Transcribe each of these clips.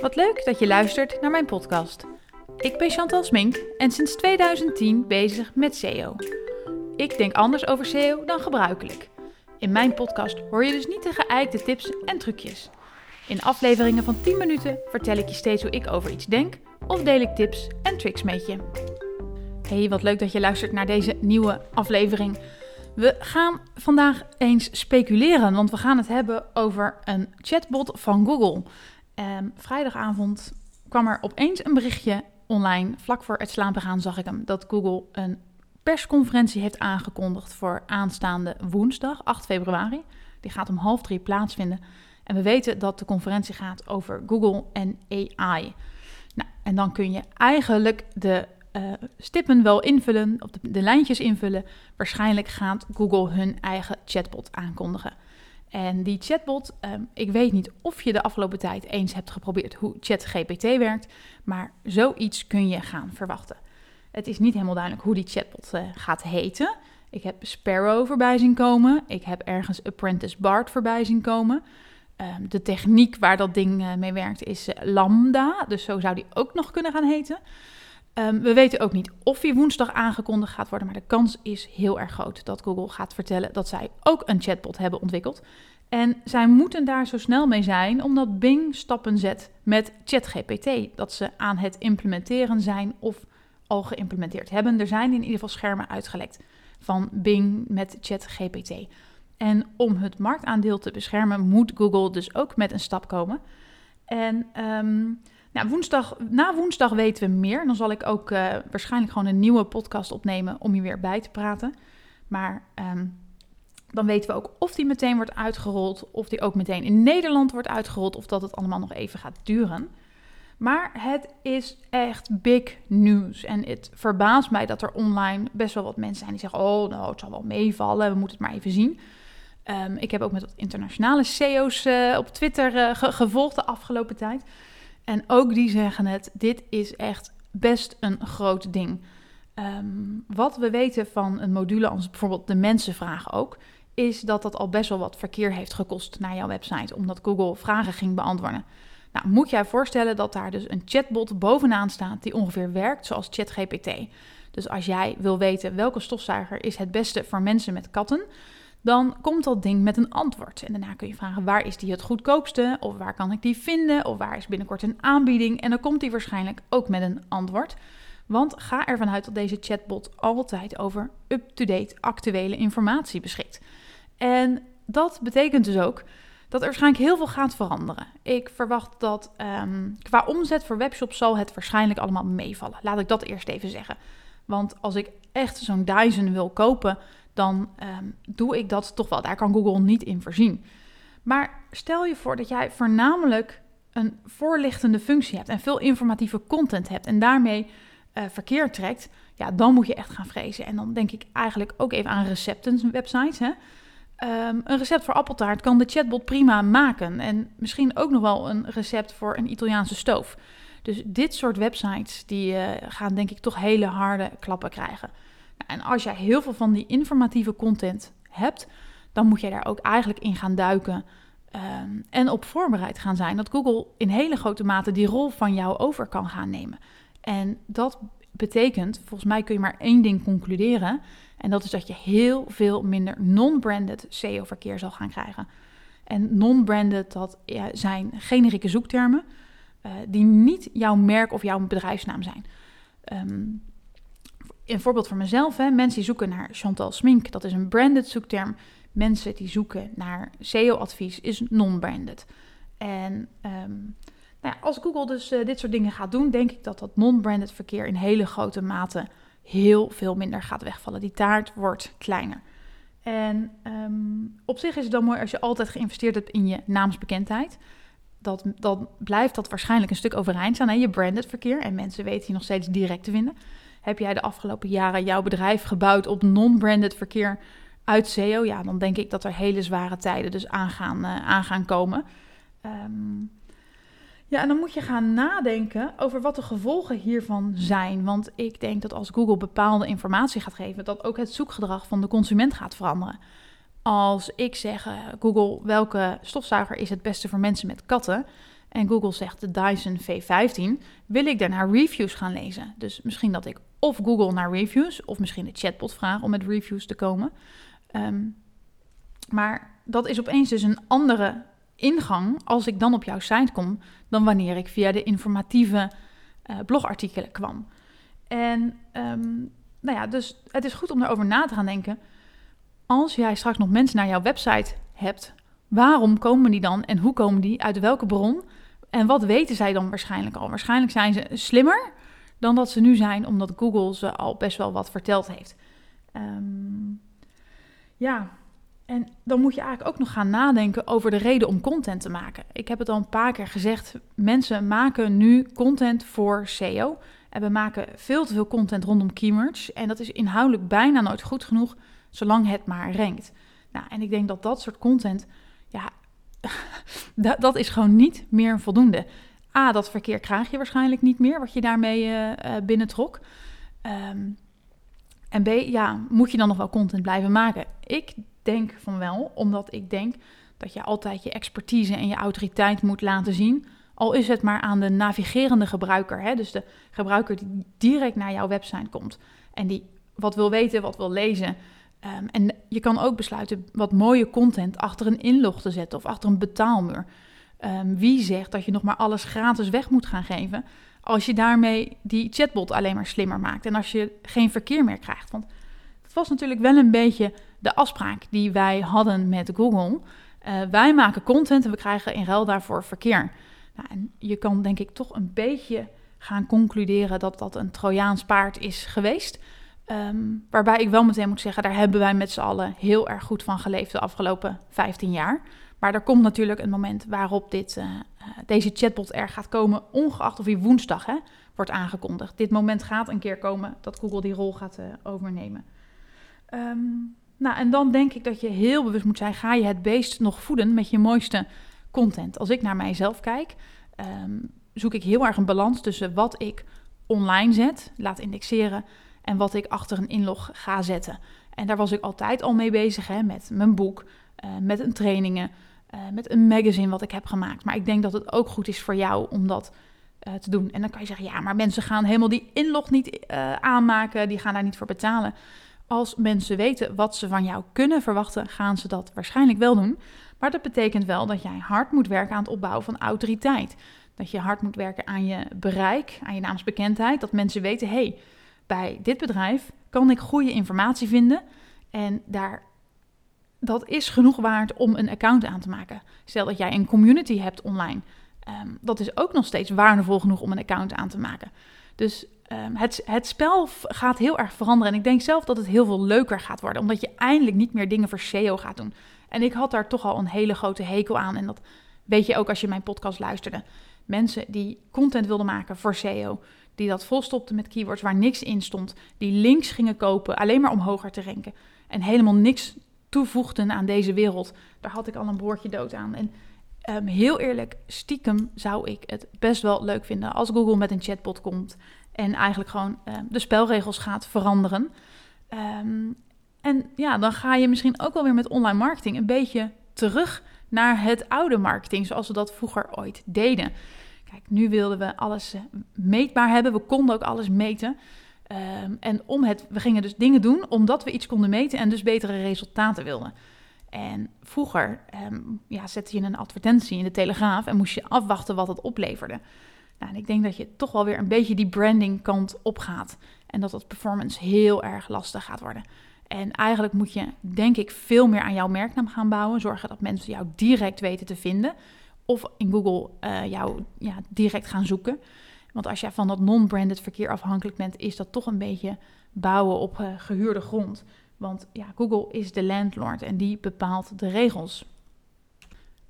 Wat leuk dat je luistert naar mijn podcast. Ik ben Chantal Smink en sinds 2010 bezig met SEO. Ik denk anders over SEO dan gebruikelijk. In mijn podcast hoor je dus niet de geëikte tips en trucjes. In afleveringen van 10 minuten vertel ik je steeds hoe ik over iets denk of deel ik tips en tricks met je. Hey, wat leuk dat je luistert naar deze nieuwe aflevering. We gaan vandaag eens speculeren, want we gaan het hebben over een chatbot van Google. Um, vrijdagavond kwam er opeens een berichtje online. Vlak voor het slapen gaan zag ik hem dat Google een persconferentie heeft aangekondigd voor aanstaande woensdag, 8 februari. Die gaat om half drie plaatsvinden. En we weten dat de conferentie gaat over Google en AI. Nou, en dan kun je eigenlijk de uh, stippen wel invullen, of de, de lijntjes invullen. Waarschijnlijk gaat Google hun eigen chatbot aankondigen. En die chatbot, ehm, ik weet niet of je de afgelopen tijd eens hebt geprobeerd hoe ChatGPT werkt, maar zoiets kun je gaan verwachten. Het is niet helemaal duidelijk hoe die chatbot uh, gaat heten. Ik heb Sparrow voorbij zien komen. Ik heb ergens Apprentice Bart voorbij zien komen. Um, de techniek waar dat ding uh, mee werkt is uh, Lambda, dus zo zou die ook nog kunnen gaan heten. Um, we weten ook niet of die woensdag aangekondigd gaat worden, maar de kans is heel erg groot dat Google gaat vertellen dat zij ook een chatbot hebben ontwikkeld. En zij moeten daar zo snel mee zijn, omdat Bing stappen zet met ChatGPT. Dat ze aan het implementeren zijn of al geïmplementeerd hebben. Er zijn in ieder geval schermen uitgelekt van Bing met ChatGPT. En om het marktaandeel te beschermen, moet Google dus ook met een stap komen. En um, nou, woensdag, na woensdag weten we meer. Dan zal ik ook uh, waarschijnlijk gewoon een nieuwe podcast opnemen om je weer bij te praten. Maar um, dan weten we ook of die meteen wordt uitgerold, of die ook meteen in Nederland wordt uitgerold, of dat het allemaal nog even gaat duren. Maar het is echt big news. En het verbaast mij dat er online best wel wat mensen zijn die zeggen: Oh, nou, het zal wel meevallen, we moeten het maar even zien. Um, ik heb ook met wat internationale CEO's uh, op Twitter ge gevolgd de afgelopen tijd. En ook die zeggen het: dit is echt best een groot ding. Um, wat we weten van een module als bijvoorbeeld de mensenvraag ook, is dat dat al best wel wat verkeer heeft gekost naar jouw website, omdat Google vragen ging beantwoorden. Nou, moet jij voorstellen dat daar dus een chatbot bovenaan staat die ongeveer werkt zoals ChatGPT. Dus als jij wil weten welke stofzuiger is het beste voor mensen met katten, dan komt dat ding met een antwoord. En daarna kun je vragen waar is die het goedkoopste, of waar kan ik die vinden, of waar is binnenkort een aanbieding. En dan komt die waarschijnlijk ook met een antwoord. Want ga ervan uit dat deze chatbot altijd over up-to-date actuele informatie beschikt. En dat betekent dus ook dat er waarschijnlijk heel veel gaat veranderen. Ik verwacht dat um, qua omzet voor webshops zal het waarschijnlijk allemaal meevallen. Laat ik dat eerst even zeggen. Want als ik echt zo'n Dyson wil kopen, dan um, doe ik dat toch wel. Daar kan Google niet in voorzien. Maar stel je voor dat jij voornamelijk een voorlichtende functie hebt en veel informatieve content hebt en daarmee uh, verkeer trekt, ja, dan moet je echt gaan vrezen. En dan denk ik eigenlijk ook even aan recepten websites. Um, een recept voor appeltaart kan de chatbot prima maken. En misschien ook nog wel een recept voor een Italiaanse stoof. Dus dit soort websites die uh, gaan denk ik toch hele harde klappen krijgen. Nou, en als jij heel veel van die informatieve content hebt, dan moet jij daar ook eigenlijk in gaan duiken. Um, en op voorbereid gaan zijn dat Google in hele grote mate die rol van jou over kan gaan nemen. En dat betekent, volgens mij kun je maar één ding concluderen. En dat is dat je heel veel minder non-branded SEO-verkeer zal gaan krijgen. En non-branded, dat zijn generieke zoektermen uh, die niet jouw merk of jouw bedrijfsnaam zijn. Um, een voorbeeld voor mezelf, hè, mensen die zoeken naar Chantal Smink, dat is een branded zoekterm. Mensen die zoeken naar SEO-advies is non-branded. En um, nou ja, als Google dus uh, dit soort dingen gaat doen, denk ik dat dat non-branded verkeer in hele grote mate heel veel minder gaat wegvallen. Die taart wordt kleiner. En um, op zich is het dan mooi als je altijd geïnvesteerd hebt in je naamsbekendheid. Dat, dan blijft dat waarschijnlijk een stuk overeind staan. Hè? Je branded verkeer en mensen weten je nog steeds direct te vinden. Heb jij de afgelopen jaren jouw bedrijf gebouwd op non-branded verkeer uit SEO? Ja, dan denk ik dat er hele zware tijden dus aan gaan, uh, aan gaan komen. Um, ja, en dan moet je gaan nadenken over wat de gevolgen hiervan zijn. Want ik denk dat als Google bepaalde informatie gaat geven, dat ook het zoekgedrag van de consument gaat veranderen. Als ik zeg, uh, Google, welke stofzuiger is het beste voor mensen met katten? en Google zegt de Dyson V15, wil ik daarna reviews gaan lezen. Dus misschien dat ik of Google naar reviews, of misschien de chatbot vraag om met reviews te komen. Ehm, maar dat is opeens dus een andere ingang als ik dan op jouw site kom, dan wanneer ik via de informatieve uh, blogartikelen kwam. En ehm, nou ja, dus het is goed om erover na te gaan denken. Als jij straks nog mensen naar jouw website hebt, waarom komen die dan en hoe komen die? Uit welke bron? En wat weten zij dan waarschijnlijk al? Waarschijnlijk zijn ze slimmer dan dat ze nu zijn, omdat Google ze al best wel wat verteld heeft. Ehm, ja, en dan moet je eigenlijk ook nog gaan nadenken over de reden om content te maken. Ik heb het al een paar keer gezegd. Mensen maken nu content voor SEO. En we maken veel te veel content rondom keywords. En dat is inhoudelijk bijna nooit goed genoeg, zolang het maar rankt. Nou, en ik denk dat dat soort content, ja, dat, dat is gewoon niet meer voldoende. A, dat verkeer krijg je waarschijnlijk niet meer, wat je daarmee uh, binnentrok. Um, en B, ja, moet je dan nog wel content blijven maken? Ik denk van wel, omdat ik denk dat je altijd je expertise en je autoriteit moet laten zien. Al is het maar aan de navigerende gebruiker, hè? dus de gebruiker die direct naar jouw website komt en die wat wil weten, wat wil lezen. Ehm, en je kan ook besluiten wat mooie content achter een inlog te zetten of achter een betaalmuur. Um, wie zegt dat je nog maar alles gratis weg moet gaan geven als je daarmee die chatbot alleen maar slimmer maakt en als je geen verkeer meer krijgt? Want het was natuurlijk wel een beetje de afspraak die wij hadden met Google. Uh, wij maken content en we krijgen in ruil daarvoor verkeer. Nou, en je kan denk ik toch een beetje gaan concluderen dat dat een Trojaans paard is geweest. Um, waarbij ik wel meteen moet zeggen, daar hebben wij met z'n allen heel erg goed van geleefd de afgelopen 15 jaar. Maar er komt natuurlijk een moment waarop dit, uh, deze chatbot er gaat komen, ongeacht of hij woensdag hè, wordt aangekondigd. Dit moment gaat een keer komen dat Google die rol gaat uh, overnemen. Um, nou, en dan denk ik dat je heel bewust moet zijn: ga je het beest nog voeden met je mooiste content? Als ik naar mijzelf kijk, um, zoek ik heel erg een balans tussen wat ik online zet, laat indexeren, en wat ik achter een inlog ga zetten. En daar was ik altijd al mee bezig, hè, met mijn boek, uh, met een trainingen, uh, met een magazine wat ik heb gemaakt. Maar ik denk dat het ook goed is voor jou om dat uh, te doen. En dan kan je zeggen, ja, maar mensen gaan helemaal die inlog niet aanmaken, die gaan daar niet voor betalen. Als mensen weten wat ze van jou kunnen verwachten, gaan ze dat waarschijnlijk wel doen. Maar dat betekent wel dat jij hard moet werken aan het opbouwen van autoriteit. Dat je hard moet werken aan je bereik, aan je naamsbekendheid. Dat mensen weten, hey, bij dit bedrijf kan ik goede informatie vinden. En daar, dat is genoeg waard om een account aan te maken. Stel dat jij een community hebt online. Um, dat is ook nog steeds waardevol genoeg om een account aan te maken. Dus um, het, het spel gaat heel erg veranderen. En ik denk zelf dat het heel veel leuker gaat worden. Omdat je eindelijk niet meer dingen voor SEO gaat doen. En ik had daar toch al een hele grote hekel aan. En dat weet je ook als je mijn podcast luisterde. Mensen die content wilden maken voor SEO. Die dat volstopten met keywords waar niks in stond. Die links gingen kopen alleen maar om hoger te ranken. En helemaal niks toevoegden aan deze wereld. Daar had ik al een broertje dood aan. En um, heel eerlijk, stiekem zou ik het best wel leuk vinden als Google met een chatbot komt en eigenlijk gewoon uh, de spelregels gaat veranderen. Um, en ja, dan ga je misschien ook wel weer met online marketing een beetje terug naar het oude marketing, zoals we dat vroeger ooit deden. Kijk, nu wilden we alles uh, meetbaar hebben. We konden ook alles meten. Um, en om het, we gingen dus dingen doen omdat we iets konden meten en dus betere resultaten wilden. En vroeger um, ja, zette je een advertentie in de Telegraaf en moest je afwachten wat het opleverde. Nou, en ik denk dat je toch wel weer een beetje die branding kant op gaat. En dat dat performance heel erg lastig gaat worden. En eigenlijk moet je, denk ik, veel meer aan jouw merknaam gaan bouwen. Zorgen dat mensen jou direct weten te vinden. Of in Google uh, jou ja, direct gaan zoeken. Want als jij van dat non-branded verkeer afhankelijk bent, is dat toch een beetje bouwen op uh, gehuurde grond. Want ja, Google is de landlord en die bepaalt de regels.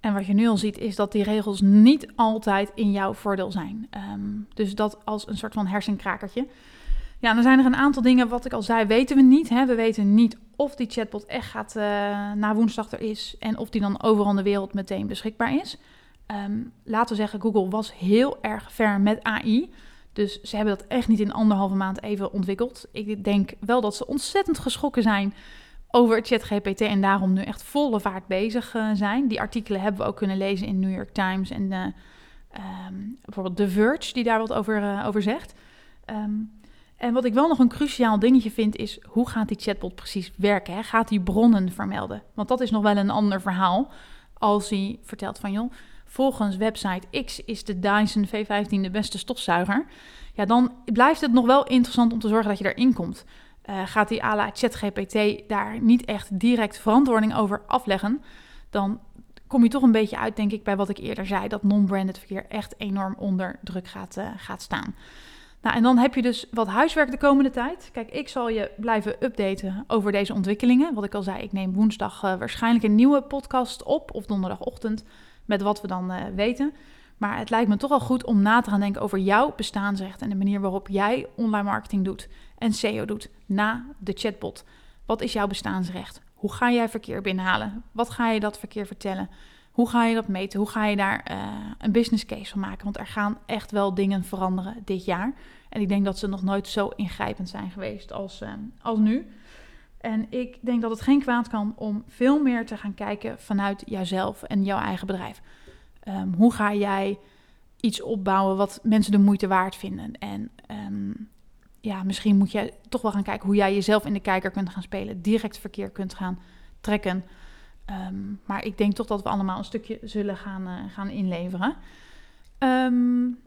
En wat je nu al ziet, is dat die regels niet altijd in jouw voordeel zijn. Um, dus dat als een soort van hersenkrakertje. Ja, dan zijn er een aantal dingen, wat ik al zei, weten we niet. Hè? We weten niet of die chatbot echt gaat uh, na woensdag er is en of die dan overal in de wereld meteen beschikbaar is. Um, laten we zeggen, Google was heel erg ver met AI. Dus ze hebben dat echt niet in anderhalve maand even ontwikkeld. Ik denk wel dat ze ontzettend geschrokken zijn over ChatGPT en daarom nu echt volle vaart bezig uh, zijn. Die artikelen hebben we ook kunnen lezen in New York Times en uh, Ehm, bijvoorbeeld The Verge, die daar wat over, uh, over zegt. Ehm, en wat ik wel nog een cruciaal dingetje vind, is hoe gaat die chatbot precies werken? Hè? Gaat hij bronnen vermelden? Want dat is nog wel een ander verhaal. Als hij vertelt van, joh, volgens website X is de Dyson V15 de beste stofzuiger. Ja, dan blijft het nog wel interessant om te zorgen dat je erin komt. Uh, gaat die à la ChatGPT daar niet echt direct verantwoording over afleggen, dan kom je toch een beetje uit, denk ik, bij wat ik eerder zei, dat non-branded verkeer echt enorm onder druk gaat, uh, gaat staan. Nou, en dan heb je dus wat huiswerk de komende tijd. Kijk, ik zal je blijven updaten over deze ontwikkelingen. Wat ik al zei, ik neem woensdag uh, waarschijnlijk een nieuwe podcast op, of donderdagochtend, met wat we dan uh, weten. Maar het lijkt me toch wel goed om na te gaan denken over jouw bestaansrecht en de manier waarop jij online marketing doet en SEO doet na de chatbot. Wat is jouw bestaansrecht? Hoe ga jij verkeer binnenhalen? Wat ga je dat verkeer vertellen? Hoe ga je dat meten? Hoe ga je daar uh, een business case van maken? Want er gaan echt wel dingen veranderen dit jaar. En ik denk dat ze nog nooit zo ingrijpend zijn geweest als, uh, als nu. En ik denk dat het geen kwaad kan om veel meer te gaan kijken vanuit jouzelf en jouw eigen bedrijf. Um, hoe ga jij iets opbouwen wat mensen de moeite waard vinden? En um, ja, misschien moet je toch wel gaan kijken hoe jij jezelf in de kijker kunt gaan spelen, direct verkeer kunt gaan trekken. Um, maar ik denk toch dat we allemaal een stukje zullen gaan, uh, gaan inleveren. Um,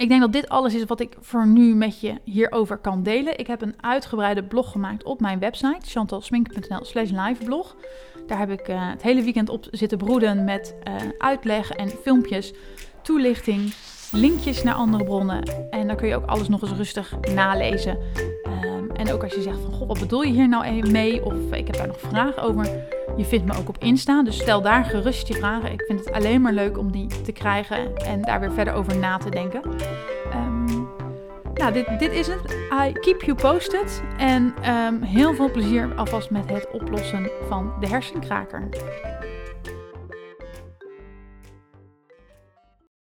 ik denk dat dit alles is wat ik voor nu met je hierover kan delen. Ik heb een uitgebreide blog gemaakt op mijn website, chantalsmink.nl slash liveblog. Daar heb ik uh, het hele weekend op zitten broeden met uh, uitleg en filmpjes, toelichting, linkjes naar andere bronnen. En dan kun je ook alles nog eens rustig nalezen. En ook als je zegt van, god, wat bedoel je hier nou mee? Of ik heb daar nog vragen over. Je vindt me ook op Insta, dus stel daar gerust je vragen. Ik vind het alleen maar leuk om die te krijgen en daar weer verder over na te denken. Um, nou, dit, dit is het. I keep you posted. En um, heel veel plezier alvast met het oplossen van de hersenkraker.